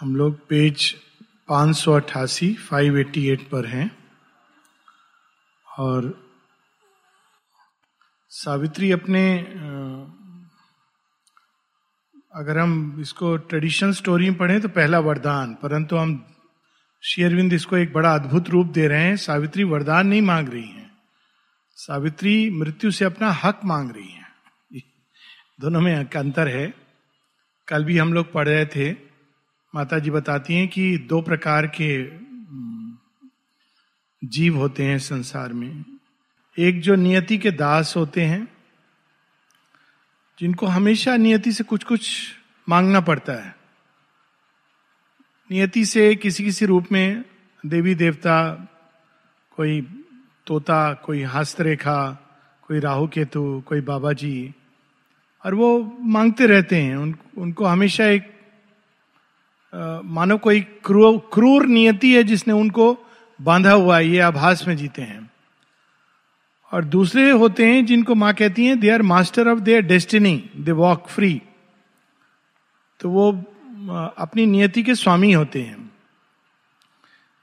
हम लोग पेज पाँच सौ अट्ठासी फाइव एट्टी एट पर हैं। और सावित्री अपने अगर हम इसको ट्रेडिशनल स्टोरी में पढ़ें तो पहला वरदान, परंतु हम शेयरविंद इसको एक बड़ा अद्भुत रूप दे रहे हैं। सावित्री वरदान नहीं मांग रही हैं। सावित्री मृत्यु से अपना हक मांग रही हैं। दोनों में अंतर है। कल भी हम लोग पढ़ रहे थे माता जी बताती हैं कि दो प्रकार के जीव होते हैं संसार में। एक जो नियति के दास होते हैं जिनको हमेशा नियति से कुछ कुछ मांगना पड़ता है। नियति से किसी किसी रूप में देवी देवता कोई तोता कोई हस्तरेखा कोई राहु केतु कोई बाबा जी और वो मांगते रहते हैं। उन, उनको हमेशा एक मानो कोई क्रूर क्रूर नियति है जिसने उनको बांधा हुआ है, ये आभास में जीते हैं। और दूसरे होते हैं जिनको माँ कहती हैं they are master of their destiny they walk free तो वो अपनी नियति के स्वामी होते हैं।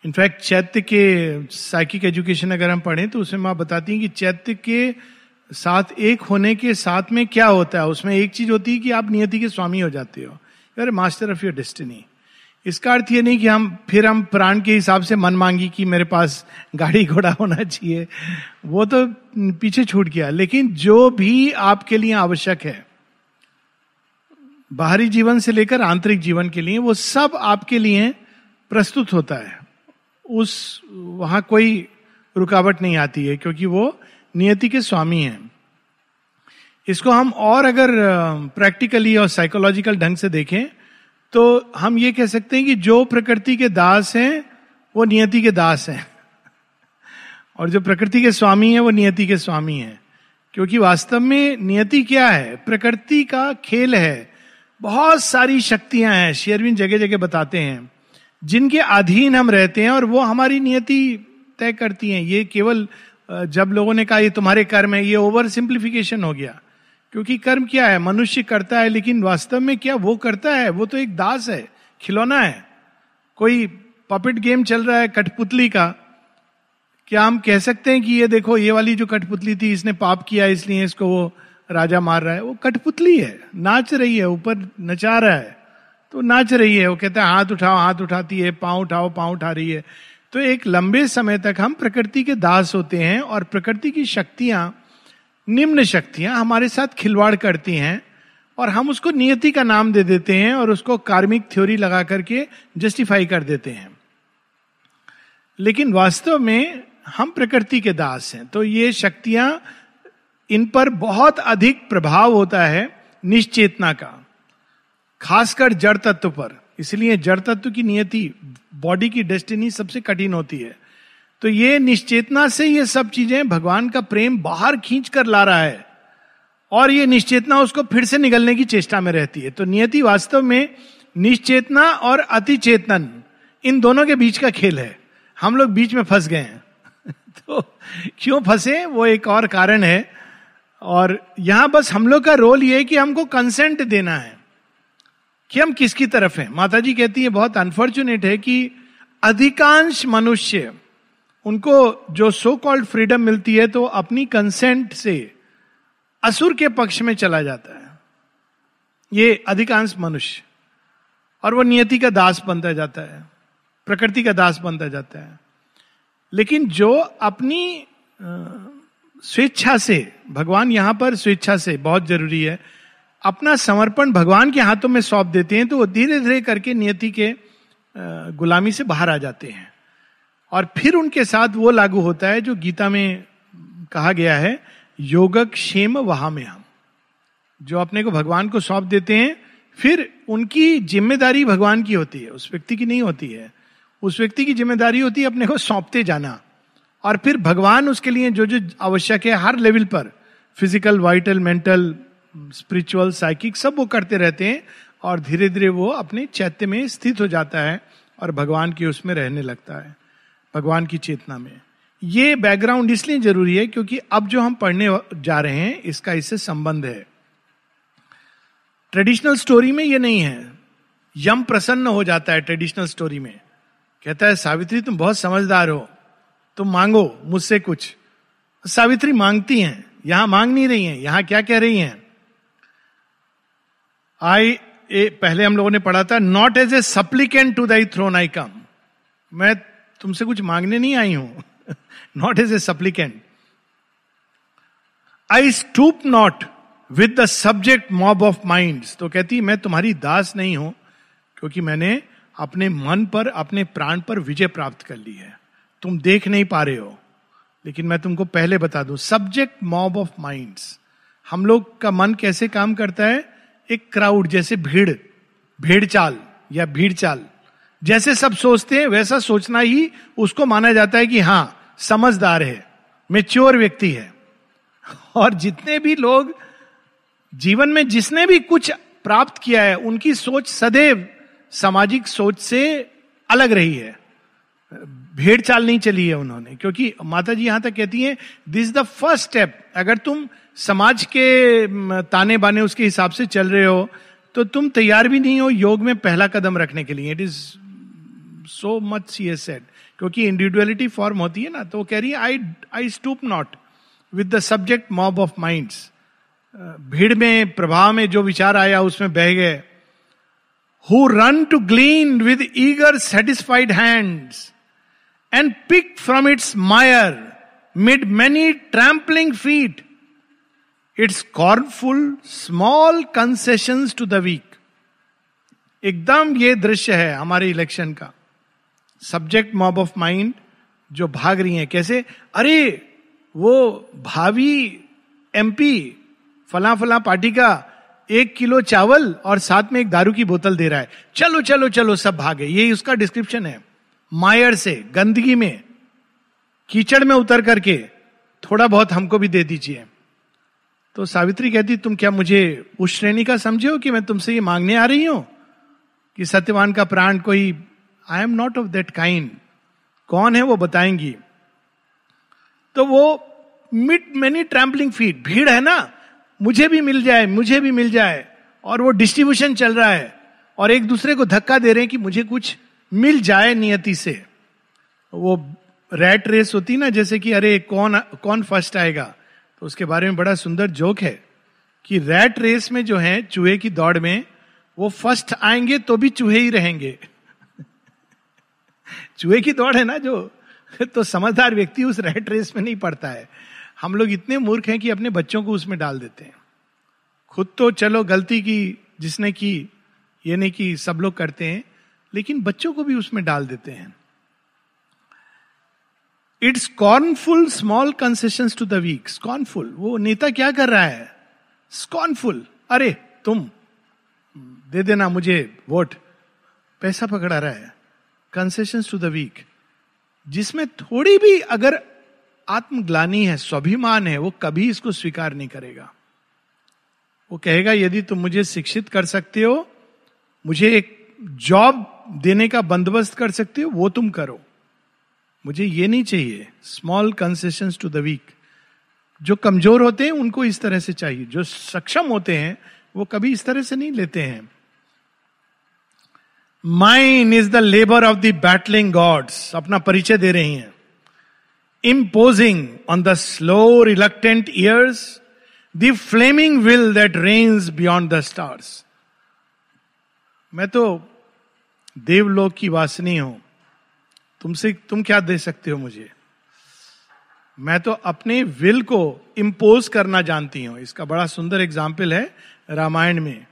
इनफैक्ट चैत्य के साइकिक एजुकेशन अगर हम पढ़ें तो उसमें माँ बताती हैं कि चैत्य के साथ, एक होने के साथ में क्या होता है? उसमें एक चीज़ होती है कि आप नियति के स्वामी हो जाते हो। You're master of your destiny इसका अर्थ ये नहीं कि हम, फिर हम प्राण के हिसाब से मन मांगी कि मेरे पास गाड़ी घोड़ा होना चाहिए। वो तो पीछे छूट गया। लेकिन जो भी आपके लिए आवश्यक है, बाहरी जीवन से लेकर आंतरिक जीवन के लिए, वो सब आपके लिए प्रस्तुत होता है। उस, वहाँ कोई रुकावट नहीं आती है, क्योंकि वो नियति के स्वामी हैं। इसको हम और अगर प्रैक्टिकली और साइकोलॉजिकल ढंग से देखें तो हम ये कह सकते हैं कि जो प्रकृति के दास हैं, वो नियति के दास हैं। और जो प्रकृति के स्वामी है, वो नियति के स्वामी हैं। क्योंकि वास्तव में नियति क्या है? प्रकृति का खेल है। बहुत सारी शक्तियाँ हैं, शेयरविन जगह जगह बताते हैं। जिनके अधीन हम रहते हैं और वो हमारी नियति तय करती हैं। ये केवल जब लोगों ने कहा, ये तुम्हारे कर्म है, ये ओवर सिंप्लीफिकेशन हो गया। क्योंकि कर्म क्या है? मनुष्य करता है, लेकिन वास्तव में क्या वो करता है? वो तो एक दास है, खिलौना है। कोई पपिट गेम चल रहा है कठपुतली का। क्या हम कह सकते हैं कि ये देखो, ये वाली जो कठपुतली थी, इसने पाप किया, इसलिए इसको वो राजा मार रहा है। वो कठपुतली है, नाच रही है, ऊपर नचा रहा है। तो नाच रही है, वो कहता है, हाथ उठाओ, हाथ उठाती है, पाँव उठाओ, पाँव उठा रही है। तो एक लंबे समय तक हम प्रकृति के दास होते हैं और प्रकृति की शक्तियाँ निम्न शक्तियाँ हमारे साथ खिलवाड़ करती हैं और हम उसको नियति का नाम दे देते हैं और उसको कार्मिक थ्योरी लगा करके जस्टिफाई कर देते हैं। लेकिन वास्तव में हम प्रकृति के दास हैं तो ये शक्तियाँ इन पर बहुत अधिक प्रभाव होता है निश्चेतना का, खासकर जड़ तत्व पर। इसलिए जड़ तत्व की नियति बॉडी की डेस्टिनी सबसे कठिन होती है। तो ये निश्चेतना से ये सब चीज़ें भगवान का प्रेम बाहर खींच कर ला रहा है और ये निश्चेतना उसको फिर से निकलने की चेष्टा में रहती है। तो नियति वास्तव में निश्चेतना और अति चेतन इन दोनों के बीच का खेल है। हम लोग बीच में फंस गए हैं। तो क्यों फंसे? वो एक और कारण है। और यहाँ बस हम लोग का रोल ये है कि हमको कंसेंट देना है कि हम किसकी तरफ़ हैं। माता जी कहती है, बहुत अनफॉर्चुनेट है कि अधिकांश मनुष्य उनको जो सो कॉल्ड फ्रीडम मिलती है तो अपनी कंसेंट से असुर के पक्ष में चला जाता है। ये अधिकांश मनुष्य। और वो नियति का दास बनता जाता है, प्रकृति का दास बनता जाता है। लेकिन जो अपनी स्वेच्छा से, भगवान यहाँ पर स्वेच्छा से, बहुत ज़रूरी है, अपना समर्पण भगवान के हाथों में सौंप देते हैं तो वो धीरे धीरे करके नियति के गुलामी से बाहर आ जाते हैं। और फिर उनके साथ वो लागू होता है जो गीता में कहा गया है, योगक क्षेम वहा में हम जो अपने को भगवान को सौंप देते हैं, फिर उनकी ज़िम्मेदारी भगवान की होती है, उस व्यक्ति की नहीं होती है। उस व्यक्ति की ज़िम्मेदारी होती है अपने को सौंपते जाना। और फिर भगवान उसके लिए जो जो आवश्यक है हर लेवल पर, physical, vital, mental, spiritual, psychic, सब वो करते रहते हैं और धीरे धीरे वो अपने चैत्य में स्थित हो जाता है और भगवान की उसमें रहने लगता है। भगवान की चेतना में। ये बैकग्राउंड इसलिए ज़रूरी है क्योंकि अब जो हम पढ़ने जा रहे हैं इसका इससे संबंध है। ट्रेडिशनल स्टोरी में ये नहीं है। यम प्रसन्न हो जाता है ट्रेडिशनल स्टोरी में। कहता है सावित्री तुम बहुत समझदार हो। तुम मांगो मुझसे कुछ। सावित्री मांगती हैं। यहाँ मांग नहीं रही हैं। यहाँ क्या कह रही हैं? आई ए, पहले हम लोगों ने पढ़ा था not as a supplicant to thy throne I come मैं तुमसे कुछ मांगने नहीं आई हूँ। Not as a supplicant I stoop not with the subject mob of mind तो कहती, मैं तुम्हारी दास नहीं हूँ, क्योंकि मैंने अपने मन पर, अपने प्राण पर विजय प्राप्त कर ली है। तुम देख नहीं पा रहे हो, लेकिन मैं तुमको पहले बता दूँ सब्जेक्ट मॉब ऑफ़ माइंड्स हम लोग का मन कैसे काम करता है? एक क्राउड जैसे भीड़, भेड़ चाल या भीड़ चाल। जैसे सब सोचते हैं, वैसा सोचना ही उसको माना जाता है कि हाँ समझदार है मेच्योर व्यक्ति है। और जितने भी लोग जीवन में जिसने भी कुछ प्राप्त किया है, उनकी सोच सदैव सामाजिक सोच से अलग रही है। भेड़ चाल नहीं चली है उन्होंने, क्योंकि माता जी यहाँ तक कहती हैं this is the first step अगर तुम समाज के ताने बाने उसके हिसाब से चल रहे हो तो तुम तैयार भी नहीं हो योग में पहला कदम रखने के लिए। It is so much see as set क्योंकि इंडिविजुअलिटी फॉर्म होती है ना तो कह रही है I I stoop not with the subject mob of minds भीड़ में प्रभाव में जो विचार आया उसमें बह गए who run to glean with eager satisfied hands and pick from its mire mid many trampling feet its scornful small concession to the weak एकदम ये दृश्य है हमारे इलेक्शन का सब्जेक्ट मॉब ऑफ़ माइंड जो भाग रही हैं, कैसे? अरे, वो भावी एमपी फला फला पार्टी का एक किलो चावल और साथ में एक दारू की बोतल दे रहा है। चलो चलो चलो, सब भागे। ये उसका डिस्क्रिप्शन है। मायर से, गंदगी में, कीचड़ में उतर करके थोड़ा बहुत हमको भी दे दीजिए। तो सावित्री कहती, तुम क्या मुझे उस श्रेणी का समझे हो कि मैं तुमसे ये मांगने आ रही हूँ कि सत्यवान का प्राण कोई I am not of that kind कौन है वो बताएँगी? तो वो मिट मेनी ट्रैम्पलिंग फीट भीड़ है ना? मुझे भी मिल जाए, मुझे भी मिल जाए। और वो डिस्ट्रीब्यूशन चल रहा है। और एक दूसरे को धक्का दे रहे हैं कि मुझे कुछ मिल जाए नियति से। वो रैट रेस होती ना, जैसे कि अरे कौन कौन फ़र्स्ट आएगा? तो उसके बारे में बड़ा सुंदर जोक है कि रैट रेस में जो है, चूहे की दौड़ में, वो फ़र्स्ट आएँगे तो भी चूहे ही रहेंगे। चूहे की दौड़ है ना जो तो समझदार व्यक्ति उस रैट रेस में नहीं पड़ता है। हम लोग इतने मूर्ख हैं कि अपने बच्चों को उसमें डाल देते हैं। खुद तो चलो गलती की, जिसने की, ये नहीं कि सब लोग करते हैं, लेकिन बच्चों को भी उसमें डाल देते हैं। Its scornful small concession to the weak scornful वो नेता क्या कर रहा है? स्कॉर्नफुल अरे, तुम, दे देना मुझे वोट। पैसा पकड़ा रहा है। कंसेशन टू द वीक जिसमें थोड़ी भी अगर आत्मग्लानी है, स्वाभिमान है, वो कभी इसको स्वीकार नहीं करेगा। वो कहेगा, यदि तुम मुझे शिक्षित कर सकते हो, मुझे एक जॉब देने का बंदोबस्त कर सकते हो, वो तुम करो। मुझे ये नहीं चाहिए। Small concession to the weak जो कमज़ोर होते हैं, उनको इस तरह से चाहिए। जो सक्षम होते हैं, वो कभी इस तरह से नहीं लेते हैं। Mine is the labour of the battling gods अपना परिचय दे रही हैं। Imposing on the slow reluctant years the flaming will that reigns beyond the stars मैं तो देवलोक की वासनी हूँ। तुमसे, तुम क्या दे सकते हो मुझे? मैं तो अपने विल को इम्पोज करना जानती हूँ। इसका बड़ा सुंदर एग्ज़ाम्पल है रामायण में।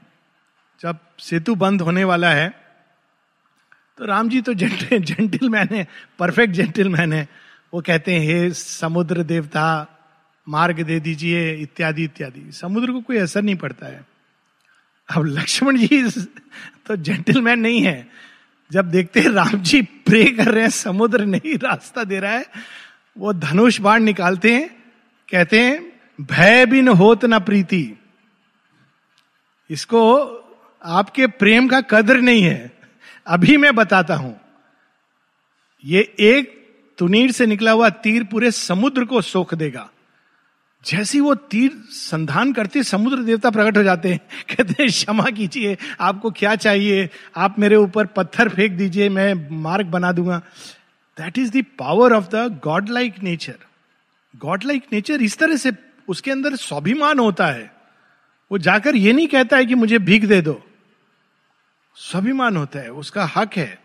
जब सेतु बंद होने वाला है तो राम जी तो जेंटल मैन है, परफेक्ट जेंटल मैन है। वो कहते हैं, हे समुद्र देवता, मार्ग दे दीजिए, इत्यादि इत्यादि। समुद्र को कोई असर नहीं पड़ता है। अब लक्ष्मण जी तो जेंटलमैन नहीं है। जब देखते हैं राम जी प्रे कर रहे हैं, समुद्र नहीं रास्ता दे रहा है, वो धनुष बाण निकालते हैं, कहते हैं, भय बिन होत न प्रीति। इसको आपके प्रेम का कदर नहीं है। अभी मैं बताता हूँ। ये एक तुनीर से निकला हुआ तीर पूरे समुद्र को सोख देगा। जैसी वो तीर संधान करते समुद्र देवता प्रकट हो जाते हैं, कहते हैं, क्षमा कीजिए, आपको क्या चाहिए? आप मेरे ऊपर पत्थर फेंक दीजिए, मैं मार्ग बना दूँगा। That is power of the godlike nature godlike nature इस तरह से उसके अंदर स्वाभिमान होता है। वो जाकर ये नहीं कहता है कि मुझे भीख दे दो। स्वाभिमान होता है, उसका हक है।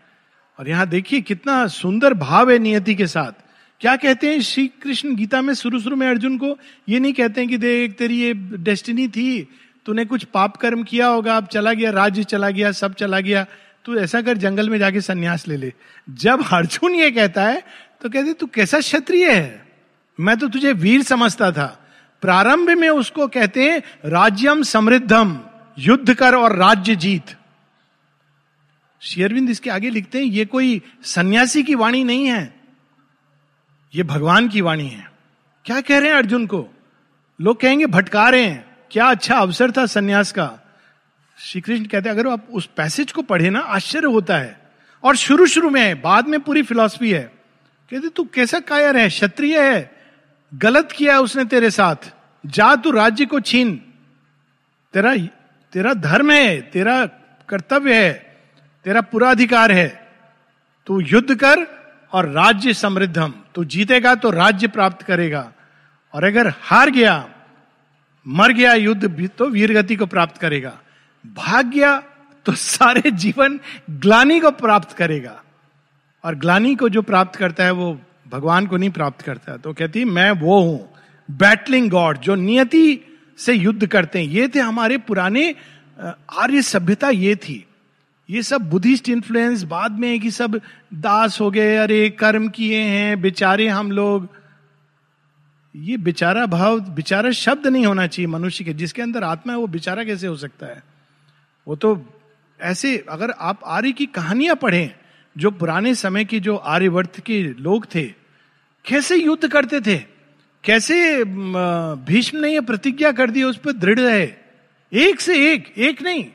और यहाँ देखिए कितना सुंदर भाव है नियति के साथ। क्या कहते हैं श्री कृष्ण गीता में शुरू शुरू में अर्जुन को? ये नहीं कहते हैं कि देख, तेरी ये डेस्टिनी थी, तूने कुछ पाप कर्म किया होगा, अब चला गया, राज्य चला गया, सब चला गया, तू ऐसा कर, जंगल में जाके संन्यास ले ले। जब अर्जुन ये कहता है तो कहते तू कैसा क्षत्रिय है? मैं तो तुझे वीर समझता था। प्रारंभ में उसको कहते हैं, राज्यम समृद्धम, युद्ध कर और राज्य जीत। शेयरविंद इसके आगे लिखते हैं, ये कोई सन्यासी की वाणी नहीं है, ये भगवान की वाणी है। क्या कह रहे हैं अर्जुन को? लोग कहेंगे भटका रहे हैं, क्या अच्छा अवसर था सन्यास का। श्री कृष्ण कहते हैं, अगर आप उस पैसेज को पढ़े ना, आश्चर्य होता है। और शुरू शुरू में है, बाद में पूरी फिलॉसफी है। कहते, तू कैसा कायर है? क्षत्रिय है? गलत किया है उसने तेरे साथ। जा तू राज्य को छीन। तेरा तेरा धर्म है, तेरा कर्तव्य है। तेरा पूरा अधिकार है। तू युद्ध कर और राज्य समृद्धम तू जीतेगा तो राज्य प्राप्त करेगा। और अगर हार गया, मर गया युद्ध भी तो वीरगति को प्राप्त करेगा। भाग गया तो सारे जीवन ग्लानी को प्राप्त करेगा। और ग्लानी को जो प्राप्त करता है वो भगवान को नहीं प्राप्त करता। तो कहती, मैं वो हूँ बैटलिंग गॉड जो नियति से युद्ध करते हैं। ये थे हमारे पुराने आर्य सभ्यता, ये थी। ये सब बुद्धिस्ट इन्फ्लुएंस बाद में कि सब दास हो गए, अरे कर्म किए हैं, बेचारे हम लोग। ये बेचारा भाव, बेचारा शब्द नहीं होना चाहिए मनुष्य के, जिसके अंदर आत्मा है, वो बेचारा कैसे हो सकता है? वो तो ऐसे, अगर आप आर्य की कहानियाँ पढ़ें, जो पुराने समय के जो आर्यवर्त के लोग थे, कैसे युद्ध करते थे? कैसे भीष्म ने यह प्रतिज्ञा कर दी, उस पर दृढ़ रहे? एक से एक एक नहीं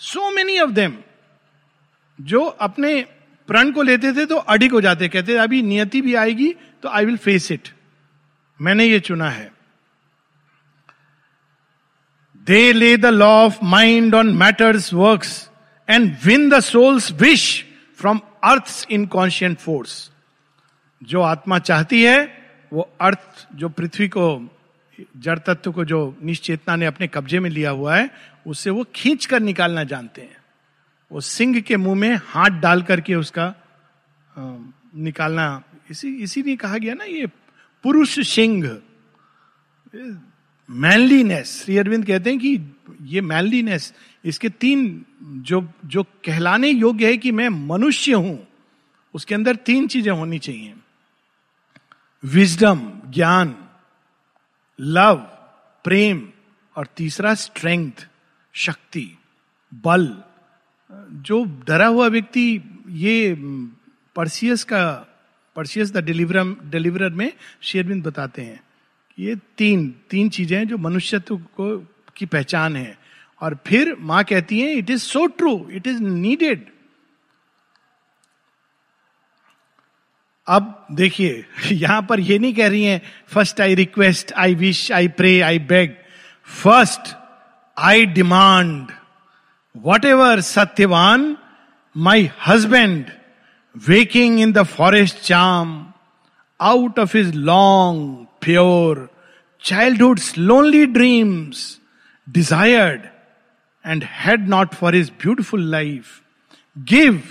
सो मेनी ऑफ़ देम जो अपने प्रण को लेते थे तो अडिक हो जाते, कहते, अभी नियति भी आएगी तो आई विल फेस इट मैंने ये चुना है। They lay the law of mind on matter's works and win the soul's wish from earth in inconscient force जो आत्मा चाहती है, वो अर्थ जो पृथ्वी को, जड़ तत्व को जो निश्चेतना ने अपने कब्जे में लिया हुआ है, उससे वो खींच कर निकालना जानते हैं। वो सिंह के मुँह में हाथ डाल करके उसका निकालना, इसी, इसीलिए कहा गया ना ये पुरुष सिंह। मैनलीनेस श्री अरविंद कहते हैं कि ये मैनलीनेस इसके तीन जो जो कहलाने योग्य है कि मैं मनुष्य हूँ, उसके अंदर तीन चीज़ें होनी चाहिए। विजडम ज्ञान लव प्रेम, और तीसरा स्ट्रेंथ शक्ति, बल। जो डरा हुआ व्यक्ति ये परसियस का, परसियस द डिलीवर डिलीवरर में शेरविंद बताते हैं ये तीन तीन चीज़ें हैं जो मनुष्यत्व को, की पहचान है। और फिर माँ कहती है it is so true it is needed अब देखिए, यहाँ पर ये नहीं कह रही हैं first I request I wish I pray I beg first I demand whatever Satyavan my husband waking in the forest charm out of his long pure childhood lonely dreams desired and had not for his beautiful life give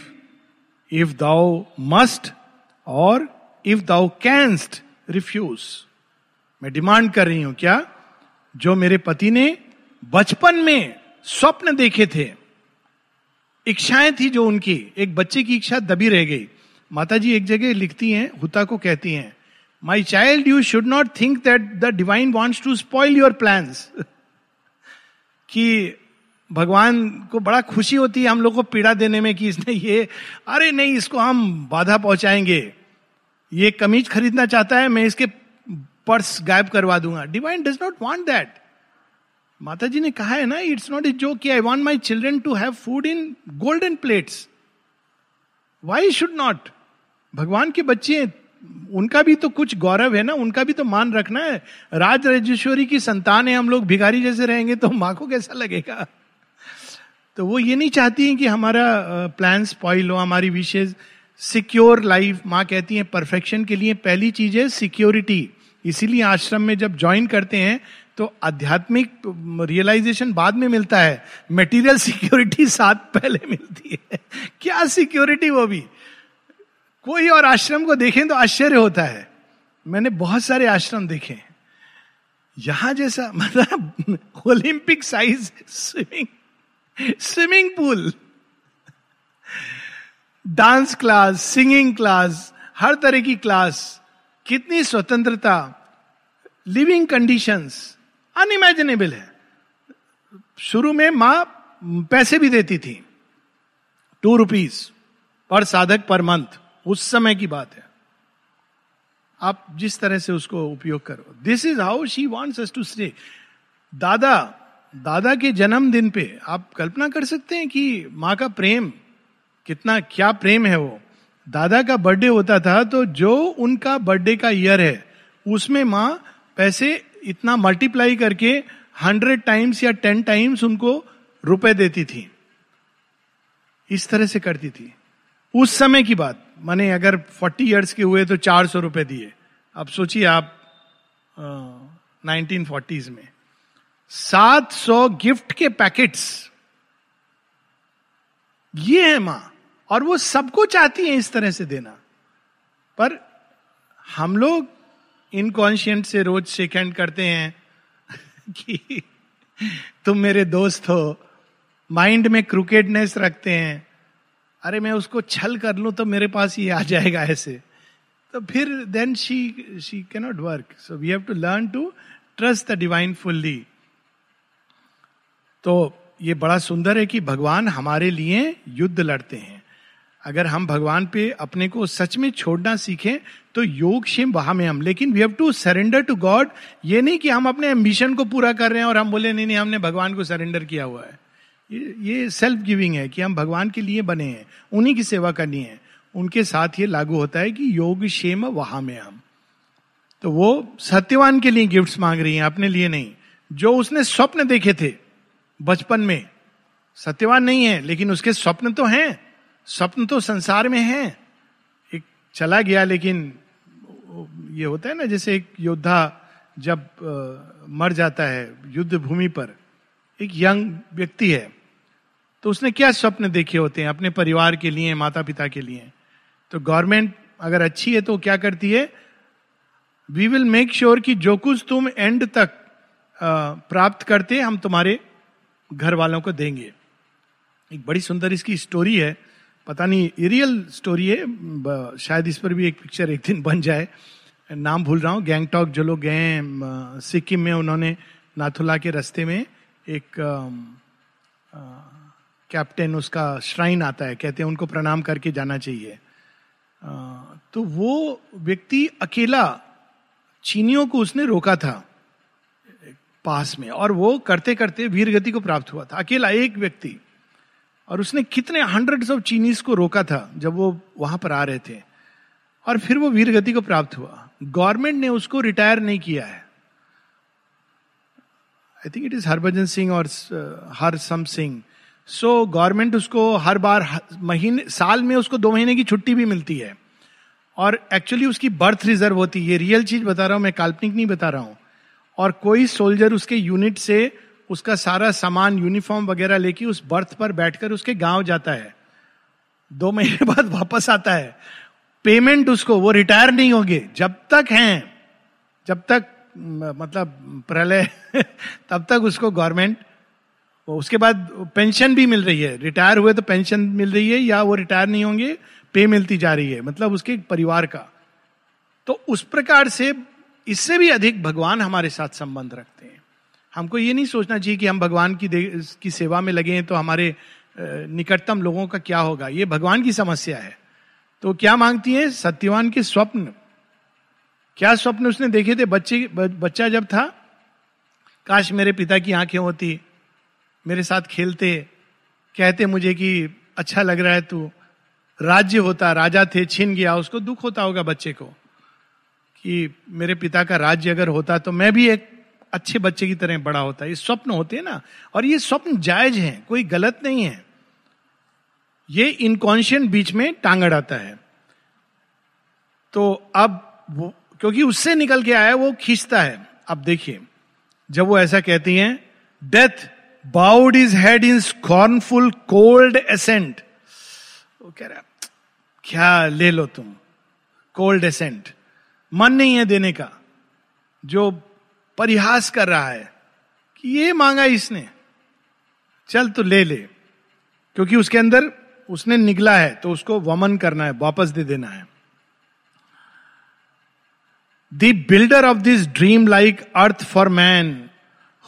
if thou must और if thou canst refuse मैं demand कर रही हूँ, क्या? जो मेरे पति ने बचपन में स्वप्न देखे थे। इच्छाएँ थी जो उनकी। एक बच्चे की इच्छा दबी रह गई। माता जी एक जगह लिखती हैं, हुता को कहती हैं my child you should not think that the divine wants to spoil your plan कि भगवान को बड़ा खुशी होती है हम लोग को पीड़ा देने में कि इसने ये, अरे नहीं, इसको हम बाधा पहुंचाएँगे। ये कमीज खरीदना चाहता है, मैं इसके पर्स गायब करवा दूँगा। Divine does not want that माता जी ने कहा है ना इट्स नॉट ए जो कि I want my children to have food in golden plates why should not भगवान के बच्चे उनका भी तो कुछ गौरव है ना, उनका भी तो मान रखना है। राज राजेश्वरी की संतान है, हम लोग भिखारी जैसे रहेंगे तो माँ को कैसा लगेगा? तो वो ये नहीं चाहती है कि हमारा प्लान स्पॉइल हो, हमारी विशेष सिक्योर लाइफ माँ कहती है परफेक्शन के लिए पहली चीज़ है सिक्योरिटी इसीलिए आश्रम में जब ज्वाइन करते हैं तो आध्यात्मिक रियलाइजेशन बाद में मिलता है। मेटीरियल सिक्योरिटी साथ पहले मिलती है। क्या सिक्योरिटी वो भी? कोई और आश्रम को देखें तो आश्चर्य होता है। मैंने बहुत सारे आश्रम देखे यहाँ जैसा मतलब Olympic size swimming swimming pool dance class singing class हर तरह की क्लास कितनी स्वतंत्रता लिविंग कंडीशंस अनइमेजिनेबल है। शुरू में माँ पैसे भी देती थी। टू रुपीज़ पर साधक पर मंथ, उस समय की बात है। आप जिस तरह से उसको उपयोग करो। This is how she wants us to stay दादा दादा के जन्मदिन पे आप कल्पना कर सकते हैं कि माँ का प्रेम, कितना, क्या प्रेम है वो? दादा का बर्थडे होता था तो जो उनका बर्थडे का ईयर है, उसमें माँ पैसे इतना मल्टीप्लाई करके हंड्रेड टाइम्स या टेन टाइम्स उनको रुपए देती थी। इस तरह से करती थी। उस समय की बात। माने अगर फोर्टी इयर्स के हुए तो चार सौ रुपए दिए। अब सोचिए आप नाइनटीन फोर्टीज में। सात सौ गिफ्ट के पैकेट्स ये है माँ। और वो सबको चाहती है इस तरह से देना। पर हम लोग इनकॉन्शियंट से रोज सेकेंड करते हैं कि तुम मेरे दोस्त हो, माइंड में क्रिकेटनेस रखते हैं। अरे, मैं उसको छल कर लू तो मेरे पास ये आ जाएगा ऐसे। तो फिर then she she cannot work so we have to learn to trust the divine fully तो ये बड़ा सुंदर है कि भगवान हमारे लिए युद्ध लड़ते हैं। अगर हम भगवान पे अपने को सच में छोड़ना सीखें तो योग क्षेम वहाँ में हम। लेकिन we have to surrender to God ये नहीं कि हम अपने एम्बिशन को पूरा कर रहे हैं और हम बोले नहीं नहीं हमने भगवान को सरेंडर किया हुआ है। ये, ये सेल्फ गिविंग है कि हम भगवान के लिए बने हैं उन्हीं की सेवा करनी है। उनके साथ ये लागू होता है कि योग क्षेम वहाँ में हम। तो वो सत्यवान के लिए गिफ्ट्स मांग रही हैं अपने लिए नहीं। जो उसने स्वप्न देखे थे बचपन में सत्यवान नहीं है लेकिन उसके स्वप्न तो हैं। स्वप्न तो संसार में है। एक चला गया लेकिन ये होता है ना जैसे एक योद्धा जब आ, मर जाता है युद्ध भूमि पर एक यंग व्यक्ति है तो उसने क्या स्वप्न देखे होते हैं अपने परिवार के लिए माता पिता के लिए? तो गवर्नमेंट अगर अच्छी है तो क्या करती है? वी विल मेक श्योर कि जो कुछ तुम एंड तक प्राप्त करते हम तुम्हारे घर वालों को देंगे। एक बड़ी सुंदर इसकी स्टोरी है। पता नहीं रियल स्टोरी है। शायद इस पर भी एक पिक्चर एक दिन बन जाए। नाम भूल रहा हूँ गैंगटॉक जो लोग गए सिक्किम में उन्होंने नाथुला के रास्ते में एक कैप्टन उसका श्राइन आता है। कहते हैं उनको प्रणाम करके जाना चाहिए। आ, तो वो व्यक्ति अकेला चीनियों को उसने रोका था पास में और वो करते करते वीर गति को प्राप्त हुआ था। अकेला एक व्यक्ति। और उसने कितने हंड्रेड ऑफ़ चीनीज को रोका था जब वो वहाँ पर आ रहे थे। और फिर वो वीर गति को प्राप्त हुआ। गवर्नमेंट ने उसको रिटायर नहीं किया है। I think it is Harbhajan Singh और हर सम सिंह सो गवर्नमेंट उसको हर बार, महीने, साल में उसको दो महीने की छुट्टी भी मिलती है। और एक्चुअली उसकी बर्थ रिज़र्व होती है। ये रियल चीज़ बता रहा हूँ, मैं काल्पनिक नहीं बता रहा हूँ। और कोई सोल्जर उसके यूनिट से उसका सारा सामान यूनिफॉर्म वगैरह लेके उस बर्थ पर बैठकर उसके गाँव जाता है। दो महीने बाद वापस आता है। पेमेंट उसको, वो रिटायर नहीं होंगे। जब तक हैं, जब तक मतलब प्रलय, तब तक उसको गवर्नमेंट उसके बाद पेंशन भी मिल रही है। रिटायर हुए तो पेंशन मिल रही है या वो रिटायर नहीं होंगे पे मिलती जा रही है मतलब उसके परिवार का। तो उस प्रकार से इससे भी अधिक भगवान हमारे साथ संबंध रखते हैं। हमको ये नहीं सोचना चाहिए कि हम भगवान की की सेवा में लगे हैं तो हमारे निकटतम लोगों का क्या होगा। ये भगवान की समस्या है। तो क्या मांगती है? सत्यवान के स्वप्न। क्या स्वप्न उसने देखे थे? बच्चे बच्चा जब था, काश मेरे पिता की आँखें होती, मेरे साथ खेलते, कहते मुझे कि अच्छा लग रहा है तू, राज्य होता, राजा थे, छीन गया, उसको दुख होता होगा बच्चे को, कि मेरे पिता का राज्य अगर होता तो मैं भी एक अच्छे बच्चे की तरह बड़ा होता है। ये स्वप्न होते हैं ना। और ये स्वप्न जायज़ हैं, कोई गलत नहीं है। ये इनकॉन्शियंट बीच में टांग अड़ाता है। तो अब वो, क्योंकि उससे निकल के आया, वो खींचता है। अब देखिए, जब वो ऐसा कहती हैं death bowed his head in scornful cold assent वो कह रहा क्या ले लो तुम? कोल्ड एसेंट मन नहीं है देने का। जो परिहास कर रहा है कि ये मांगा इसने। चल तो ले ले, क्योंकि उसके अंदर उसने निकला है तो उसको वमन करना है, वापस दे देना है। The builder of this dream like earth for man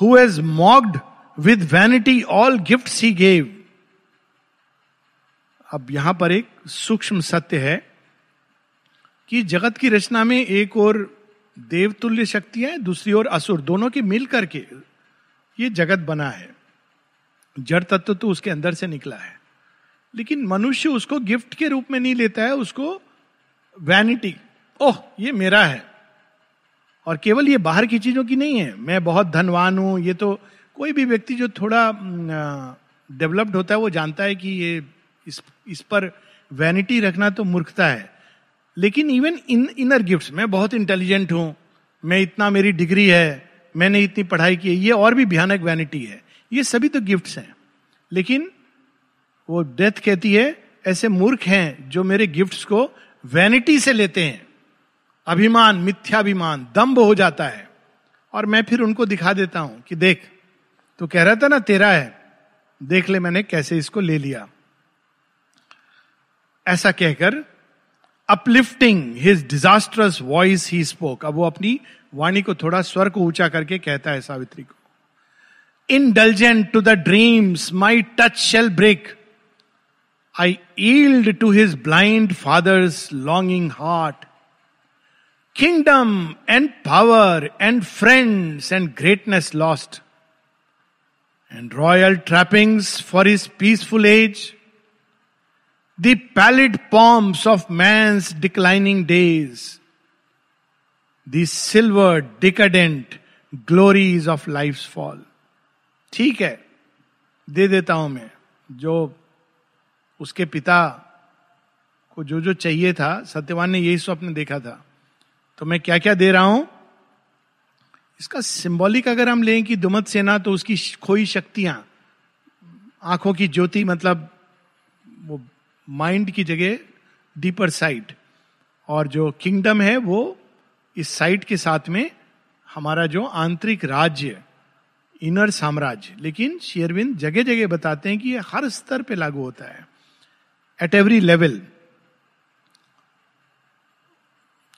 who has mocked with vanity all gift he gave अब यहाँ पर एक सूक्ष्म सत्य है कि जगत की रचना में एक और देवतुल्य शक्तियाँ दूसरी ओर असुर, दोनों के मिल करके ये जगत बना है। जड़ तत्व तो उसके अंदर से निकला है। लेकिन मनुष्य उसको गिफ्ट के रूप में नहीं लेता है, उसको वैनिटी ओह, ये मेरा है। और केवल ये बाहर की चीज़ों की नहीं है। मैं बहुत धनवान हूँ, ये तो कोई भी व्यक्ति जो थोड़ा डेवलप्ड होता है, वो जानता है कि ये इस इस पर वैनिटी रखना तो मूर्खता है। लेकिन इवन इन इनर गिफ्ट मैं बहुत इंटेलिजेंट हूँ, मैं इतना मेरी डिग्री है, मैंने इतनी पढ़ाई की ये और भी भयानक वैनिटी है। ये सभी तो गिफ्ट्स हैं। लेकिन वो डेथ कहती है, ऐसे मूर्ख हैं जो मेरे गिफ्ट्स को वैनिटी से लेते हैं। अभिमान, मिथ्याभिमान दम्ब हो जाता है। और मैं फिर उनको दिखा देता हूँ कि देख तो कह रहा था ना, तेरा है। देख ले मैंने कैसे इसको ले लिया। ऐसा कहकर uplifting his disastrous voice he spoke अब वो अपनी वाणी को थोड़ा स्वर को ऊँचा करके कहता है सावित्री को indulgent to the dreams my touch shall break. I yield to his blind father's longing heart. Kingdom and power and friends and greatness lost, and royal trappings for his peaceful age. The pallid pomps of man's declining days, the silvered, decadent glories of life's fall. ठीक है दे देता हूँ मैं। जो उसके पिता को जो जो चाहिए था सत्यवान ने यही स्वप्न देखा था। तो मैं क्या क्या दे रहा हूँ? इसका सिंबॉलिक अगर हम लें कि दुमत सेना तो उसकी खोई शक्तियाँ आँखों की ज्योति मतलब वो माइंड की जगह डीपर साइट और जो किंगडम है, वो इस साइट के साथ में हमारा जो आंतरिक राज्य, इनर साम्राज्य। लेकिन शेयरविंद जगह जगह बताते हैं कि ये हर स्तर पे लागू होता है। एट एवरी लेवल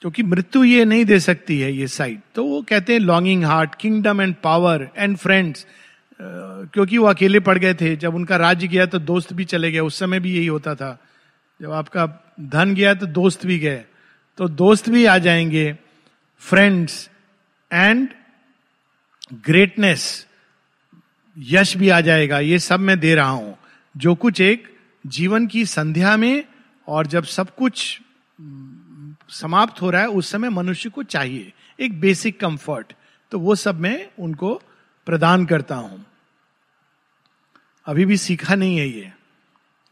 क्योंकि मृत्यु ये नहीं दे सकती है, ये साइट तो वो कहते हैं longing heart kingdom and power and friends क्योंकि वो अकेले पड़ गए थे। जब उनका राज्य गया तो दोस्त भी चले गए। उस समय भी यही होता था। जब आपका धन गया तो दोस्त भी गए। तो दोस्त भी आ जाएँगे। फ्रेंड्स एंड ग्रेटनेस यश भी आ जाएगा। ये सब मैं दे रहा हूँ। जो कुछ एक जीवन की संध्या में और जब सब कुछ समाप्त हो रहा है, उस समय मनुष्य को चाहिए। एक बेसिक कंफर्ट तो वो सब मैं उनको प्रदान करता हूँ। अभी भी सीखा नहीं है ये,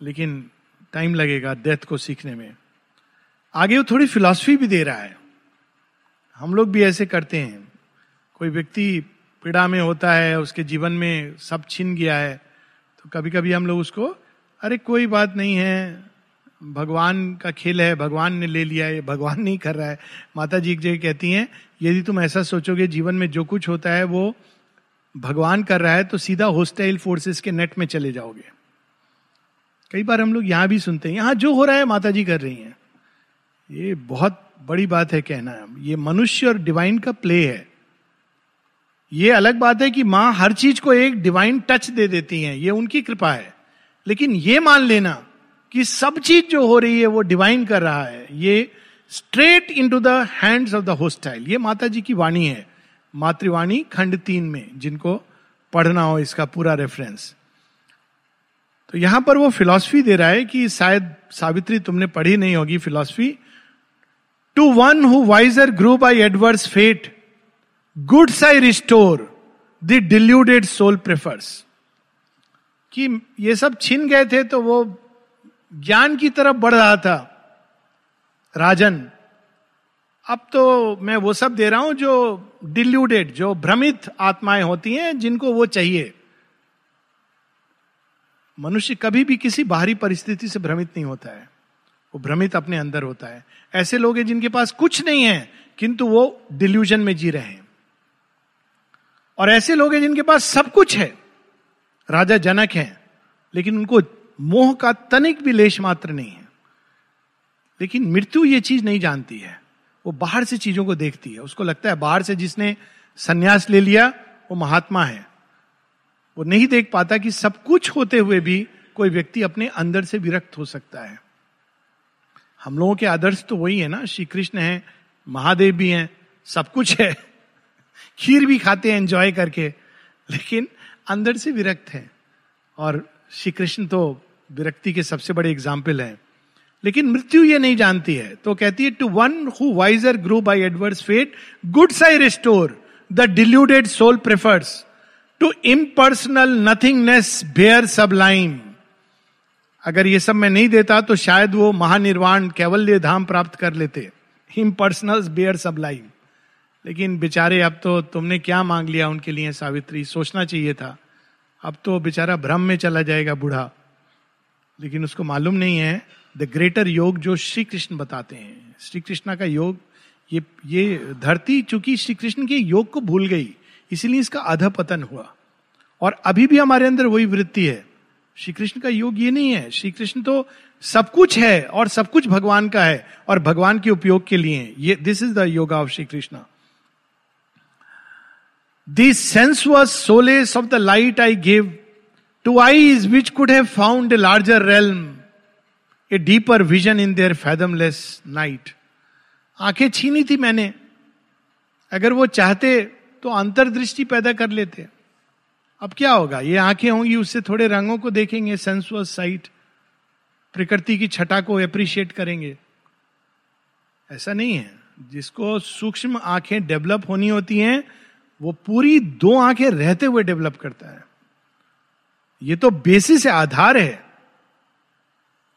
लेकिन टाइम लगेगा डेथ को सीखने में। आगे वो थोड़ी फिलॉसफी भी दे रहा है। हम लोग भी ऐसे करते हैं। कोई व्यक्ति पीड़ा में होता है, उसके जीवन में सब छिन गया है तो कभी कभी हम लोग उसको, अरे, कोई बात नहीं है, भगवान का खेल है, भगवान ने ले लिया है भगवान नहीं कर रहा है। माता जी एक जगह कहती हैं, यदि तुम ऐसा सोचोगे, जीवन में जो कुछ होता है, वो भगवान कर रहा है तो सीधा होस्टाइल फोर्सेस के नेट में चले जाओगे। कई बार हम लोग यहाँ भी सुनते हैं, यहाँ जो हो रहा है माता जी कर रही हैं। ये बहुत बड़ी बात है कहना। ये मनुष्य और डिवाइन का प्ले है। ये अलग बात है कि माँ हर चीज़ को एक डिवाइन टच दे देती हैं, ये उनकी कृपा है। लेकिन ये मान लेना कि सब चीज़ जो हो रही है वो डिवाइन कर रहा है। ये straight into the hands of the hostile ये माता जी की वाणी है। मातृवाणी खंड तीन में, जिनको पढ़ना हो इसका पूरा रेफरेंस तो यहाँ पर वो फिलॉसफी दे रहा है कि शायद सावित्री तुमने पढ़ी नहीं होगी philosophy to one who wiser grew by adverse fate goods I restore the deluded soul prefers कि ये सब छिन गए थे तो वो ज्ञान की तरफ़ बढ़ रहा था, राजन। अब तो मैं वो सब दे रहा हूँ जो डिल्यूडेड जो भ्रमित आत्माएँ होती हैं, जिनको वो चाहिए। मनुष्य कभी भी किसी बाहरी परिस्थिति से भ्रमित नहीं होता है। वो भ्रमित अपने अंदर होता है। ऐसे लोग हैं जिनके पास कुछ नहीं है, किंतु वो डिल्यूजन में जी रहे हैं। और ऐसे लोग हैं जिनके पास सब कुछ है। राजा जनक हैं, लेकिन उनको मोह का तनिक भी लेश मात्र नहीं है। लेकिन मृत्यु ये चीज़ नहीं जानती है। वो बाहर से चीज़ों को देखती है। उसको लगता है बाहर से जिसने संन्यास ले लिया, वो महात्मा है। वो नहीं देख पाता कि सब कुछ होते हुए भी कोई व्यक्ति अपने अंदर से विरक्त हो सकता है। हम लोगों के आदर्श तो वही है ना। श्री कृष्ण है, महादेव भी हैं, सब कुछ है। खीर भी खाते हैं एंजॉय करके। लेकिन अंदर से विरक्त है। और श्री कृष्ण तो विरक्ति के सबसे बड़े एग्ज़ाम्पल है। लेकिन मृत्यु ये नहीं जानती है। तो कहती है to one who wiser grew by adverse fate goods I restore the deluded soul prefers to impersonal nothingness bare सब लाइन अगर ये सब मैं नहीं देता तो शायद वो महानिर्वाण कैवल्य धाम प्राप्त कर लेते। इम्पर्सनल बेयर सब लाइन लेकिन बेचारे, अब तो तुमने क्या मांग लिया उनके लिए सावित्री? सोचना चाहिए था। अब तो बेचारा भ्रम में चला जाएगा बूढ़ा। लेकिन उसको मालूम नहीं है द ग्रेटर योग जो श्री कृष्ण बताते हैं। श्री कृष्ण का योग, ये ये धरती, चूँकि श्री कृष्ण के योग को भूल गई, इसीलिए इसका अध पतन हुआ। और अभी भी हमारे अंदर वही वृत्ति है। श्री कृष्ण का योग ये नहीं है। श्री कृष्ण तो सब कुछ है और सब कुछ भगवान का है और भगवान के उपयोग के लिए। ये this is the yoga of Shri Krishna this sense was solace of the light I give to eyes which could have found larger realm a deeper vision in their fathomless night आँखें छीनी थी मैंने। अगर वो चाहते तो अंतर्दृष्टि पैदा कर लेते। अब क्या होगा? ये आँखें होंगी, उससे थोड़े रंगों को देखेंगे सेंसुअस साइट प्रकृति की छटा को अप्रिशिएट करेंगे। ऐसा नहीं है। जिसको सूक्ष्म आँखें डेवलप होनी होती हैं, वो पूरी दो आँखें रहते हुए डेवलप करता है। ये तो बेसिस है आधार है।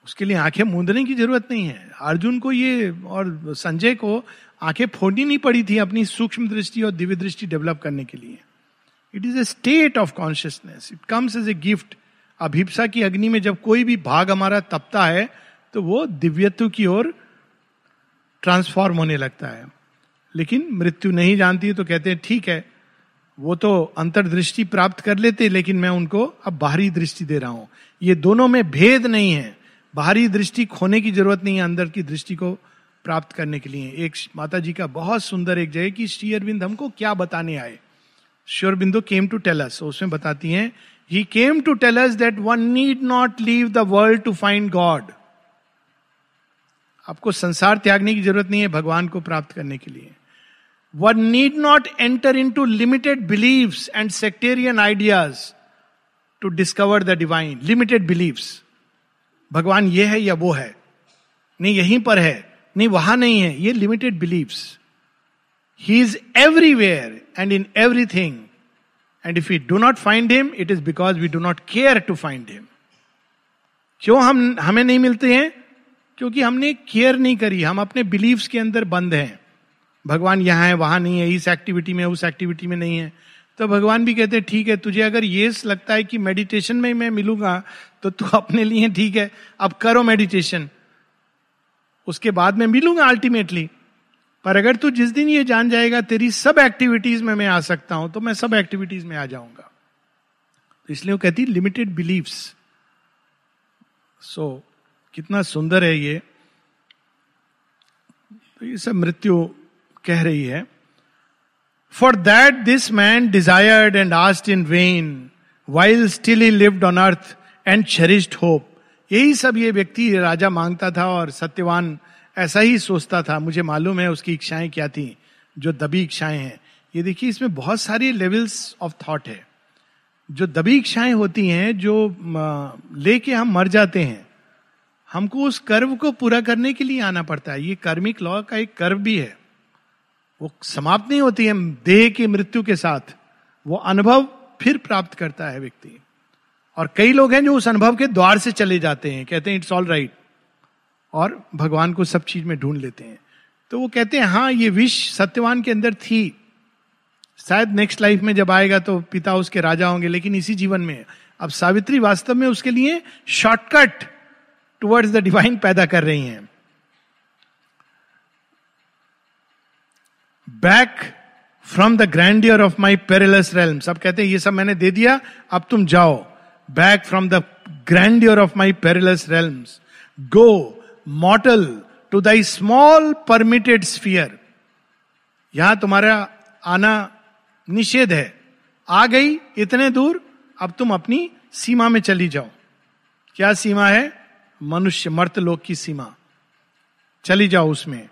उसके लिए आँखें मूंदने की ज़रूरत नहीं है। अर्जुन को ये और संजय को आँखें फोड़नी नहीं पड़ी थी अपनी सूक्ष्म दृष्टि और दिव्य दृष्टि डेवलप करने के लिए। It is a state of consciousness it comes as a gift अभिप्सा की अग्नि में जब कोई भी भाग हमारा तपता है तो वो दिव्यत्व की ओर ट्रांसफॉर्म होने लगता है। लेकिन मृत्यु नहीं जानती तो कहते हैं, ठीक है, वो तो अंतर्दृष्टि प्राप्त कर लेते, लेकिन मैं उनको अब बाहरी दृष्टि दे रहा हूँ। ये दोनों में भेद नहीं है। बाहरी दृष्टि खोने की ज़रूरत नहीं है, अंदर की दृष्टि को प्राप्त करने के लिए। एक माता जी का बहुत सुंदर एक जगह कि श्री अरविंद हमको क्या बताने आए। श्योर बिंदु केम टू टेल अस उसमें बताती हैं he came to tell us that one need not leave the world to find God आपको संसार त्यागने की ज़रूरत नहीं है भगवान को प्राप्त करने के लिए। One need not enter into limited believe and sectarian ideas to discover the divine limited believes भगवान ये है या वो है? नहीं, यहीं पर है। नहीं, वहाँ नहीं है। ये limited believes he is everywhere and in everything and if you do not find him it is because we do not care to find him क्यों हम, हमें नहीं मिलते हैं? क्योंकि हमने केयर नहीं करी। हम अपने बिलीव्स के अंदर बंद हैं। भगवान यहाँ है, वहाँ नहीं है, इस एक्टिविटी में, उस एक्टिविटी में नहीं है। तो भगवान भी कहते हैं ठीक है, तुझे अगर ये लगता है कि मेडिटेशन में मैं मिलूँगा तो तू अपने लिए ठीक है, अब करो मेडिटेशन उसके बाद में मिलूँगा अल्टीमेटली पर अगर तू जिस दिन ये जान जाएगा, तेरी सब एक्टिविटीज़ में मैं आ सकता हूँ तो मैं सब एक्टिविटीज़ में आ जाऊँगा। तो इसलिए वो कहती लिमिटेड बिलीव्स सो कितना सुंदर है ये। तो ये सब मृत्यु कह रही है। For that this man desired and asked in vain while still he lived on earth and cherished hope यही सब ये व्यक्ति राजा माँगता था और सत्यवान ऐसा ही सोचता था। मुझे मालूम है उसकी इच्छाएँ क्या थी, जो दबी इच्छाएँ हैं। ये देखिए, इसमें बहुत सारी लेवल्स ऑफ़ थॉट है। जो दबी इच्छाएँ होती हैं, जो लेके हम मर जाते हैं, हमको उस कर्व को पूरा करने के लिए आना पड़ता है। ये कर्मिक लॉ का एक कर्व भी है। वो समाप्त नहीं होती है, देह की मृत्यु के साथ। वो अनुभव फिर प्राप्त करता है व्यक्ति। और कई लोग हैं जो उस अनुभव के द्वार से चले जाते हैं, कहते हैं इट्स ऑल राइट और भगवान को सब चीज़ में ढूंढ लेते हैं। तो वो कहते हैं हाँ ये विश सत्यवान के अंदर थी। शायद नेक्स्ट लाइफ में जब आएगा तो पिता उसके राजा होंगे, लेकिन इसी जीवन में अब सावित्री वास्तव में उसके लिए शॉर्टकट टुवर्ड्स द डिवाइन पैदा कर रही हैं। Back from the grandeur of my perilous realm सब कहते हैं, ये सब मैंने दे दिया, अब तुम जाओ। Back from the grandeur of my perilous realms go mortal to thy small permitted sphere यहाँ तुम्हारा आना निषेध है। आ गई इतने दूर, अब तुम अपनी सीमा में चली जाओ। क्या सीमा है? मनुष्य मर्त लोक की सीमा। चली जाओ उसमें।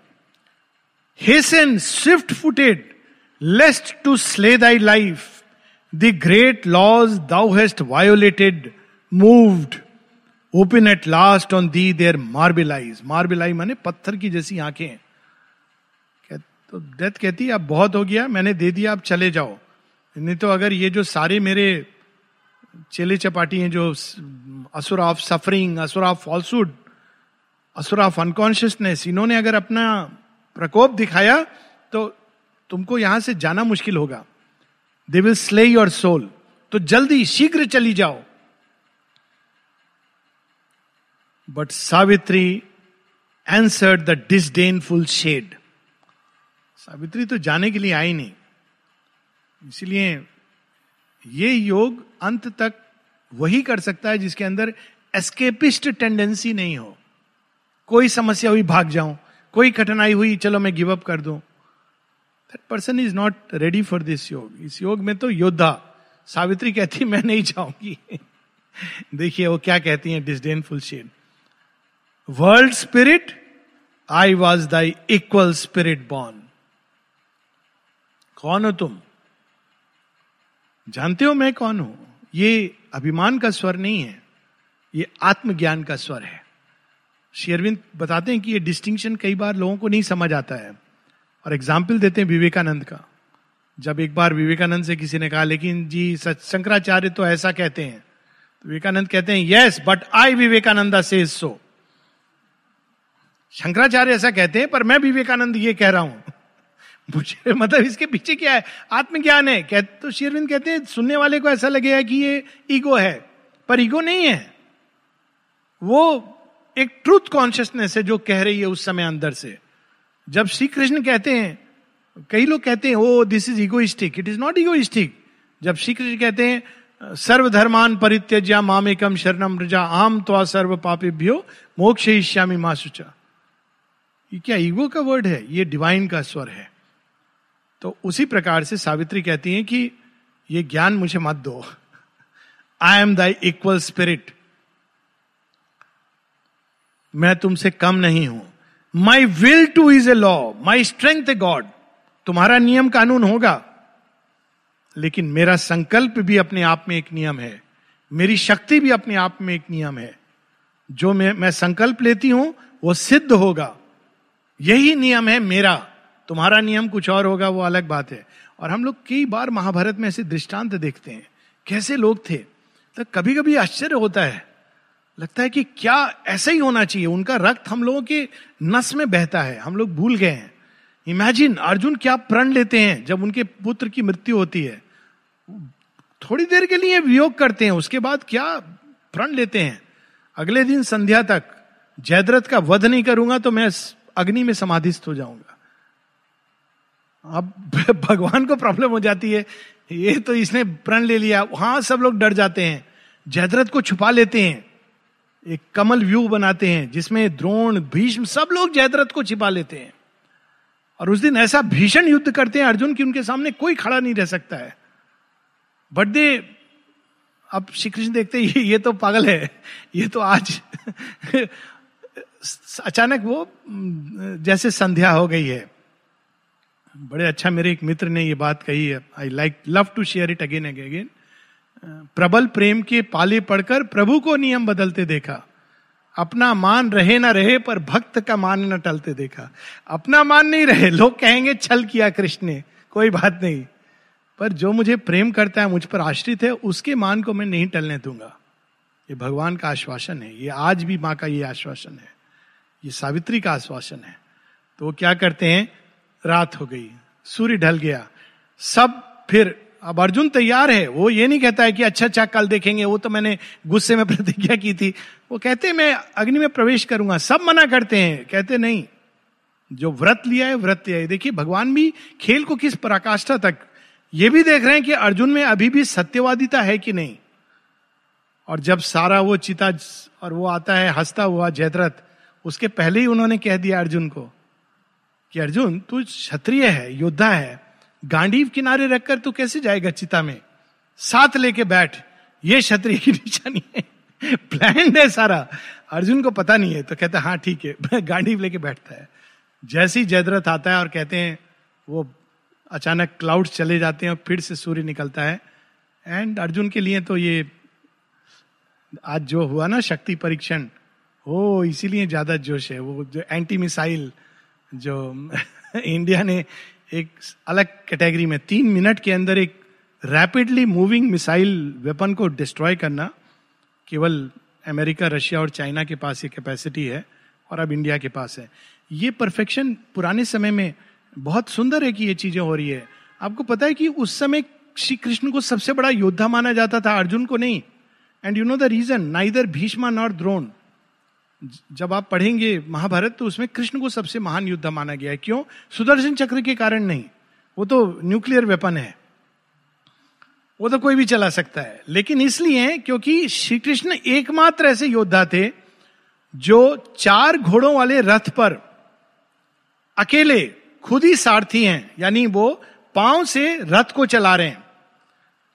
Hasten swift footed lest to slay thy life the great laws thou hast violated moved open at last on thee their marble eyes marble eye माने पत्थर की जैसी आँखें तो डेथ कहती है, अब बहुत हो गया, मैंने दे दिया आप चले जाओ। नहीं तो अगर ये जो सारे मेरे चेले चपाटी हैं, जो असुर ऑफ़ सफरिंग असुर ऑफ़ फॉल्सुड असुर ऑफ़ अनकॉन्शियसनेस इन्होंने अगर अपना प्रकोप दिखाया तो तुमको यहाँ से जाना मुश्किल होगा। They will slay your soul तो जल्दी शीघ्र चली जाओ। But Savitri answered the disdainful shade Savitri तो जाने के लिए आई नहीं। इसलिए ये योग अंत तक वही कर सकता है जिसके अंदर एस्केपिस्ट टेंडेंसी नहीं हो। कोई समस्या हुई, भाग जाऊँ। कोई कठिनाई हुई, चलो मैं गिव अप कर दूँ। That person is not ready for this yog इस योग में तो योद्धा। सावित्री कहती, मैं नहीं जाऊँगी। देखिए, वो क्या कहती है disdainful shade world spirit I was thy equal spirit born कौन हो तुम? जानते हो मैं कौन हूँ? ये अभिमान का स्वर नहीं है। ये आत्मज्ञान का स्वर है। शेरविंद बताते हैं कि ये डिस्टिंक्शन कई बार लोगों को नहीं समझ आता है। और एग्ज़ाम्पल देते हैं विवेकानंद का। जब एक बार विवेकानंद से किसी ने कहा लेकिन जी सच शंकराचार्य तो ऐसा कहते हैं। तो विवेकानंद कहते हैं यस बट आई विवेकानंदा से सो शंकराचार्य ऐसा कहते हैं पर मैं विवेकानंद ये कह रहा हूँ। मुझे मतलब इसके पीछे क्या है? आत्मज्ञान है। कह, तो शेरविंद कहते हैं सुनने वाले को ऐसा लगेगा कि ये ईगो है। पर ईगो नहीं है। वो एक ट्रूथ कॉन्शियसनेस है जो कह रही है उस समय अंदर से। जब श्री कृष्ण कहते हैं, कई लोग कहते हैं O this is egoistic it is not egoistic जब श्री कृष्ण कहते हैं, सर्वधर्मान परित्यज्या मामेकम शरणम रजा आम तो सर्व पापेभ्यो मोक्ष श्यामी मासुचा ये क्या ईगो का वर्ड है? ये डिवाइन का स्वर है। तो उसी प्रकार से सावित्री कहती हैं कि, ये ज्ञान मुझे मत दो। I am thy equal spirit मैं तुमसे कम नहीं हूँ। My will too is a law my strength a god तुम्हारा नियम कानून होगा। लेकिन मेरा संकल्प भी अपने आप में एक नियम है। मेरी शक्ति भी अपने आप में एक नियम है। जो मैं मैं संकल्प लेती हूँ, वो सिद्ध होगा। यही नियम है मेरा। तुम्हारा नियम कुछ और होगा, वो अलग बात है। और हम लोग कई बार महाभारत में ऐसे दृष्टांत देखते हैं। कैसे लोग थे? तो कभी कभी आश्चर्य होता है। लगता है कि क्या ऐसा ही होना चाहिए? उनका रक्त हम लोगों के नस में बहता है। हम लोग भूल गए हैं। इमेजिन अर्जुन क्या प्रण लेते हैं जब उनके पुत्र की मृत्यु होती है। थोड़ी देर के लिए वियोग करते हैं, उसके बाद क्या प्रण लेते हैं? अगले दिन संध्या तक जयद्रथ का वध नहीं करूँगा तो मैं अग्नि में समाधिस्थ हो जाऊँगा। अब भगवान को प्रॉब्लम हो जाती है। ये तो इसने प्रण ले लिया। वहाँ सब लोग डर जाते हैं। जयद्रथ को छुपा लेते हैं। एक कमल व्यू बनाते हैं जिसमें द्रोण भीष्म सब लोग जयद्रथ को छिपा लेते हैं। और उस दिन ऐसा भीषण युद्ध करते हैं अर्जुन की उनके सामने कोई खड़ा नहीं रह सकता है। बट दे अब श्री कृष्ण देखते ये, ये तो पागल है ये तो आज अचानक वो जैसे संध्या हो गई है। बड़े अच्छा मेरे एक मित्र ने ये बात कही है I like love to share it again and again प्रबल प्रेम के पाले पड़कर प्रभु को नियम बदलते देखा। अपना मान रहे ना रहे, पर भक्त का मान न टलते देखा। अपना मान नहीं रहे, लोग कहेंगे, छल किया कृष्ण ने, कोई बात नहीं। पर जो मुझे प्रेम करता है, मुझ पर आश्रित है, उसके मान को मैं नहीं टलने दूँगा। ये भगवान का आश्वासन है। ये आज भी माँ का ये आश्वासन है। ये सावित्री का आश्वासन है। तो वो क्या करते हैं? रात हो गई। सूर्य ढल गया। सब फिर अब अर्जुन तैयार है, वो ये नहीं कहता है कि अच्छा अच्छा कल देखेंगे, वो तो मैंने गुस्से में प्रतिज्ञा की थी। वो कहते मैं अग्नि में प्रवेश करूँगा, सब मना करते हैं। कहते, नहीं, जो व्रत लिया है, व्रत लिया है। देखिए, भगवान भी खेल को किस पराकाष्ठा तक, ये भी देख रहे हैं कि अर्जुन में अभी भी सत्यवादिता है कि नहीं। और जब सारा वो चिता और वो आता है, हंसता हुआ जयद्रथ, उसके पहले ही उन्होंने कह दिया अर्जुन को कि, अर्जुन, तू क्षत्रिय है, योद्धा है गांडीव किनारे रखकर तू कैसे जाएगा चिता में? साथ लेके बैठ। ये क्षत्रिय की निशानी है। प्लान है सारा। अर्जुन को पता नहीं है तो कहता हाँ ठीक है। गांडीव लेके बैठता है। जैसे ही जयद्रथ आता है और कहते हैं, वो अचानक क्लाउड चले जाते हैं और फिर से सूर्य निकलता है। एंड अर्जुन के लिए तो ये आज जो हुआ ना शक्ति परीक्षण हो इसीलिए ज़्यादा जोश है। वो जो एंटी मिसाइल जो इंडिया ने एक अलग कैटेगरी में तीन मिनट के अंदर एक रैपिडली मूविंग मिसाइल वेपन को डिस्ट्रॉय करना केवल अमेरिका, रशिया और चाइना के पास ये कैपेसिटी है और अब इंडिया के पास है। ये परफेक्शन पुराने समय में बहुत सुंदर है कि ये चीज़ें हो रही है। आपको पता है कि उस समय श्री कृष्ण को सबसे बड़ा योद्धा माना जाता था, अर्जुन को नहीं। And you know the reason neither Bhishma nor Drona जब आप पढ़ेंगे महाभारत तो उसमें कृष्ण को सबसे महान युद्ध माना गया है। क्यों? सुदर्शन चक्र के कारण नहीं। वो तो न्यूक्लियर वेपन है। वो तो कोई भी चला सकता है। लेकिन इसलिए क्योंकि श्री कृष्ण एकमात्र ऐसे योद्धा थे, जो चार घोड़ों वाले रथ पर अकेले खुद ही सारथी हैं, यानी वो पाँव से रथ को चला रहे हैं।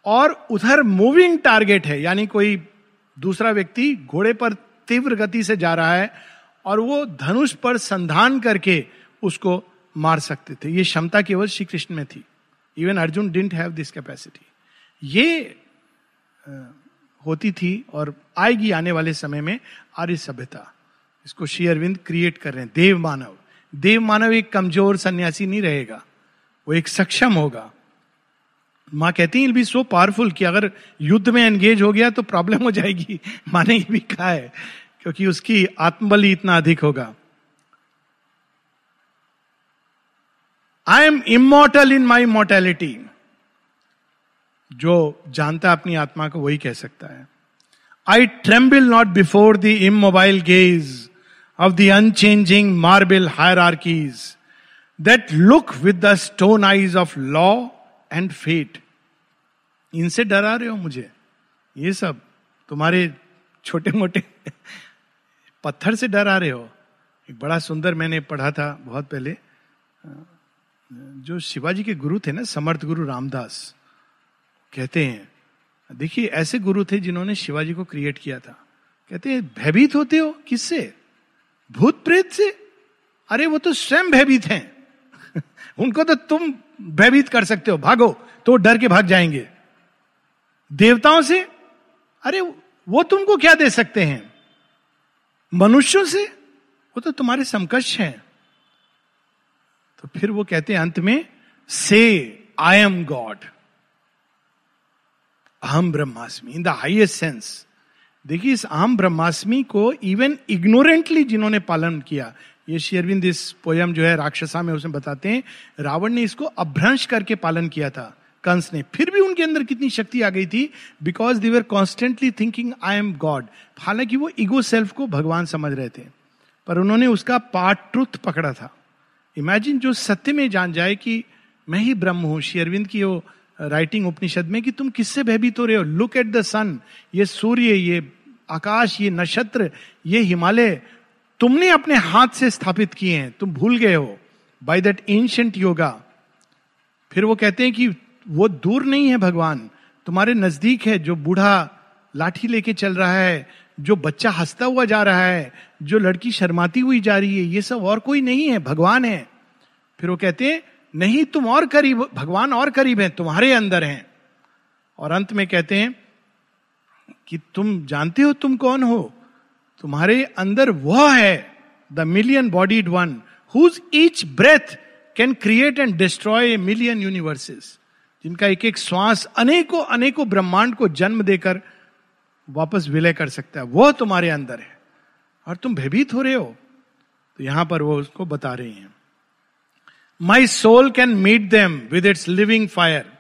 और उधर मूविंग टारगेट है, यानी कोई दूसरा व्यक्ति घोड़े पर तीव्र गति से जा रहा है और वो धनुष पर संधान करके उसको मार सकते थे। ये क्षमता केवल श्री कृष्ण में थी। Even Arjun didn't have this capacity ये होती थी और आएगी आने वाले समय में आर्य सभ्यता। इसको श्री अरविंद क्रिएट कर रहे हैं। देव मानव। देव मानव एक कमज़ोर सन्यासी नहीं रहेगा। वो एक सक्षम होगा। माँ कहती है सो पावरफुल कि अगर युद्ध में एंगेज हो गया तो प्रॉब्लम हो जाएगी। माँ ने ये भी कहा है। क्योंकि उसकी आत्मबल इतना अधिक होगा। I am immortal in my mortality जो जानता अपनी आत्मा को वही कह सकता है। I tremble not before the immobile gaze of the unchanging marble hierarchies that look with the stone eyes of law and fate इनसे डरा रहे हो मुझे। ये सब तुम्हारे छोटे मोटे पत्थर से डर आ रहे हो। एक बड़ा सुंदर मैंने पढ़ा था बहुत पहले। जो शिवाजी के गुरु थे ना, समर्थ गुरु रामदास, कहते हैं, देखिए, ऐसे गुरु थे जिन्होंने शिवाजी को क्रिएट किया था। कहते हैं, भयभीत होते हो? किससे? भूत प्रेत से? अरे, वो तो स्वयं भयभीत हैं। उनको तो तुम भयभीत कर सकते हो। भागो तो डर के भाग जाएँगे। देवताओं से? अरे, वो तुमको क्या दे सकते हैं? मनुष्यों से? वो तो तुम्हारे समकक्ष हैं। तो फिर वो कहते हैं अंत में, से आई एम गॉड अहम ब्रह्मास्मि इन द हाइएस्ट सेंस देखिए, इस अहम ब्रह्मास्मि को इवन इग्नोरेंटली जिन्होंने पालन किया, ये शेरविंद इस पोयम जो है, राक्षसा में उसमें बताते हैं, रावण ने इसको अभ्रंश करके पालन किया था। कंस ने। फिर भी उनके अंदर कितनी शक्ति आ गई थी? Because they were constantly thinking I am God हालाँकि वो ईगो सेल्फ को भगवान समझ रहे थे, पर उन्होंने उसका पार्ट ट्रुथ पकड़ा था। इमेजिन जो सत्य में जान जाए कि मैं ही ब्रह्म हूँ। शेरविंद की वो राइटिंग उपनिषद में कि तुम किससे भयभीत हो रहे हो? लुक एट द सन ये सूर्य, ये आकाश, ये नक्षत्र, ये हिमालय, तुमने अपने हाथ से स्थापित किए हैं, तुम भूल गए हो। बाय दैट एंशंट योगा फिर वो कहते हैं कि वो दूर नहीं है भगवान। तुम्हारे नज़दीक है जो बूढ़ा लाठी लेके चल रहा है, जो बच्चा हंसता हुआ जा रहा है, जो लड़की शर्माती हुई जा रही है, ये सब और कोई नहीं है, भगवान है। फिर वो कहते हैं, नहीं, तुम और करीब, भगवान और करीब है, तुम्हारे अंदर हैं। और अंत में कहते हैं कि तुम जानते हो तुम कौन हो? तुम्हारे अंदर वह है the million bodied one whose each breath can create and destroy a million universes जिनका एक एक श्वास अनेकों अनेकों ब्रह्मांड को जन्म देकर वापस विलय कर सकता है। वह तुम्हारे अंदर है और तुम भयभीत हो रहे हो। तो यहाँ पर वो उसको बता रही हैं। My soul can meet them with its living fire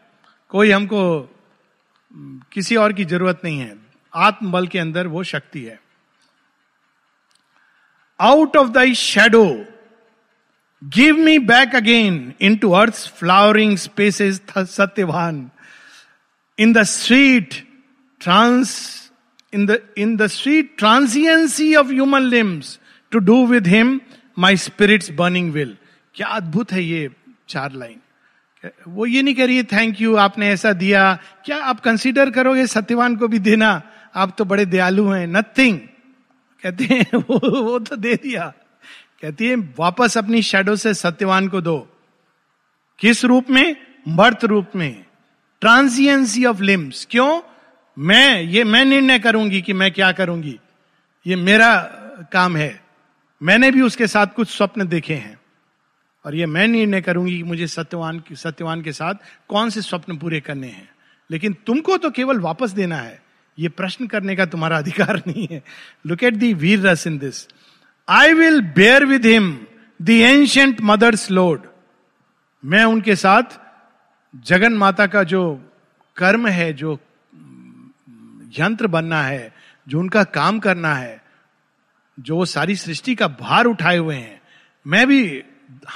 कोई हमको किसी और की ज़रूरत नहीं है। आत्मबल के अंदर वो शक्ति है। Out of thy shadow give me back again into earth flowering spaces Satyavan in the sweet trance in the in the sweet transiency of human limbs to do with him my spirit's burning will क्या अद्भुत है ये चार line. वो ये नहीं कह रही है थैंक यू आपने ऐसा दिया। क्या आप कंसीडर करोगे सत्यवान को भी देना? आप तो बड़े दयालु हैं। नथिंग कहते हैं वो, वो तो दे दिया। कहती है, वापस अपनी शेडो से सत्यवान को दो। किस रूप में? मर्त रूप में। ट्रांसियंसी ऑफ़ लिम्स क्यों? मैं, ये मैं निर्णय करूँगी कि मैं क्या करूँगी। ये मेरा काम है। मैंने भी उसके साथ कुछ स्वप्न देखे हैं। और ये मैं निर्णय करूँगी कि मुझे सत्यवान सत्यवान के साथ कौन से स्वप्न पूरे करने हैं। लेकिन तुमको तो केवल वापस देना है। ये प्रश्न करने का तुम्हारा अधिकार नहीं है। लुक एट दी वीर रस in this I will bear with him the ancient mother's load मैं उनके साथ जगन माता का जो कर्म है, जो यंत्र बनना है, जो उनका काम करना है, जो वो सारी सृष्टि का भार उठाए हुए हैं, मैं भी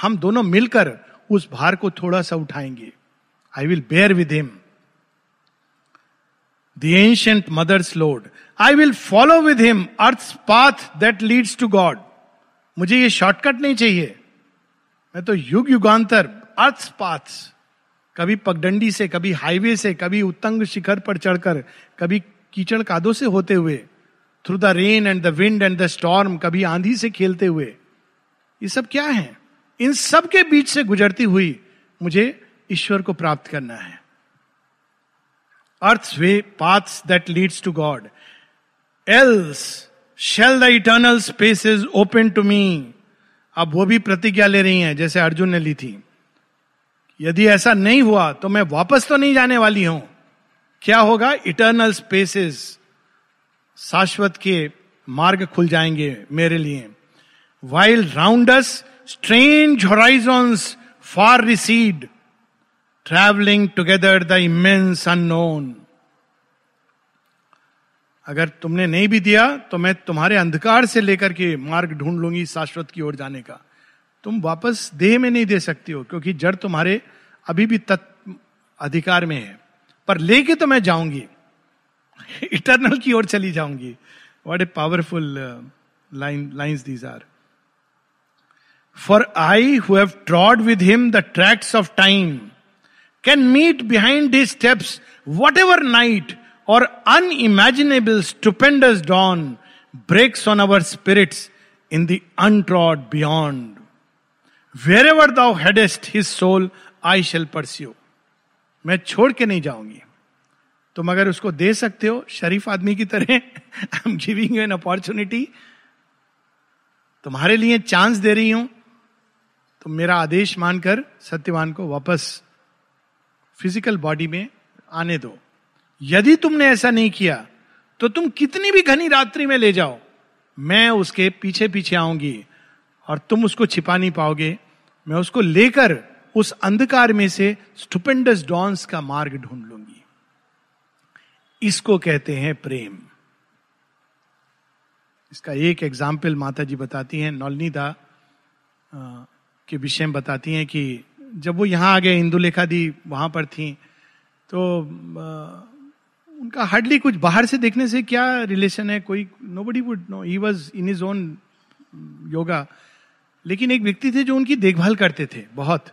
हम दोनों मिलकर उस भार को थोड़ा सा उठाएँगे। I will bear with him the ancient mother's load I will follow with him earth path that leads to God मुझे ये शॉर्टकट नहीं चाहिए। मैं तो युग युगांतर अर्थ पाथ कभी पगडंडी से, कभी हाईवे से, कभी उत्तंग शिखर पर चढ़कर, कभी कीचड़ कादों से होते हुए through the rain and the wind and the storm कभी आंधी से खेलते हुए। ये सब क्या है? इन सब के बीच से गुजरती हुई मुझे ईश्वर को प्राप्त करना है। अर्थ way paths that leads to God else shall the eternal spaces open to me अब वो भी प्रतिज्ञा ले रही हैं, जैसे अर्जुन ने ली थी। यदि ऐसा नहीं हुआ तो मैं वापस तो नहीं जाने वाली हूँ। क्या होगा? इटर्नल स्पेसेस शाश्वत के मार्ग खुल जाएँगे मेरे लिए। While rounds strange horizons far receded travelling together the immense unknown अगर तुमने नहीं भी दिया तो मैं तुम्हारे अंधकार से लेकर के मार्ग ढूंढ लूँगी शाश्वत की ओर जाने का। तुम वापस देह में नहीं दे सकती हो, क्योंकि जड़ तुम्हारे अभी भी तत्व अधिकार में है। पर लेके तो मैं जाऊँगी। इटरनल की ओर चली जाऊँगी। What a powerful line lines these are for I have trod with him the tracks of time can meet behind his steps whatever night or unimaginable stupendous dawn breaks on our spirits in the untrod beyond wherever thou headest his soul I shall pursue मैं छोड़ के नहीं जाऊँगी। तुम अगर उसको दे सकते हो, शरीफ आदमी की तरह I am giving you an opportunity तुम्हारे लिए चांस दे रही हूँ तो मेरा आदेश मानकर सत्यवान को वापस फ़िज़िकल बॉडी में आने दो। यदि तुमने ऐसा नहीं किया तो तुम कितनी भी घनी रात्रि में ले जाओ। मैं उसके पीछे पीछे आऊँगी और तुम उसको छिपा नहीं पाओगे। मैं उसको लेकर उस अंधकार में से स्टुपेंडस डॉन्स का मार्ग ढूंढ लूँगी। इसको कहते हैं प्रेम। इसका एक एग्ज़ाम्पल माता जी बताती हैं, नौलनीदा के विषय में बताती हैं कि जब वो यहाँ आ गए इंदुलेखा दी वहाँ पर थी तो उनका हार्डली कुछ बाहर से देखने से क्या रिलेशन है? कोई nobody would know he was in his own yoga लेकिन एक व्यक्ति थे जो उनकी देखभाल करते थे, बहुत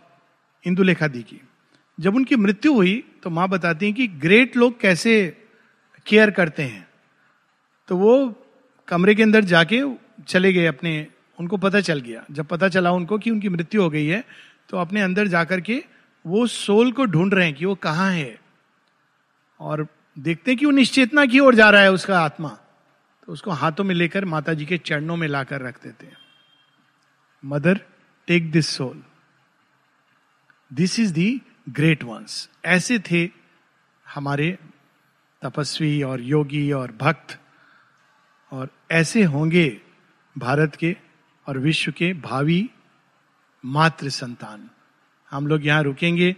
इंदुलेखा दी की। जब उनकी मृत्यु हुई तो माँ बताती हैं कि ग्रेट लोग कैसे केयर करते हैं। तो वो कमरे के अंदर जाके चले गए अपने, उनको पता चल गया। जब पता चला उनको कि उनकी मृत्यु हो गई है तो अपने अंदर जाकर के वो सोल को ढूंढ रहे हैं कि वो कहाँ है। और देखते हैं कि वो निश्चेतना की ओर जा रहा है उसका आत्मा। तो उसको हाथों में लेकर माता जी के चरणों में लाकर रख देते हैं। Mother, take this soul. This is the great ones. ऐसे थे हमारे तपस्वी और योगी और भक्त। और ऐसे होंगे भारत के और विश्व के भावी मातृ संतान। हम लोग यहाँ रुकेंगे।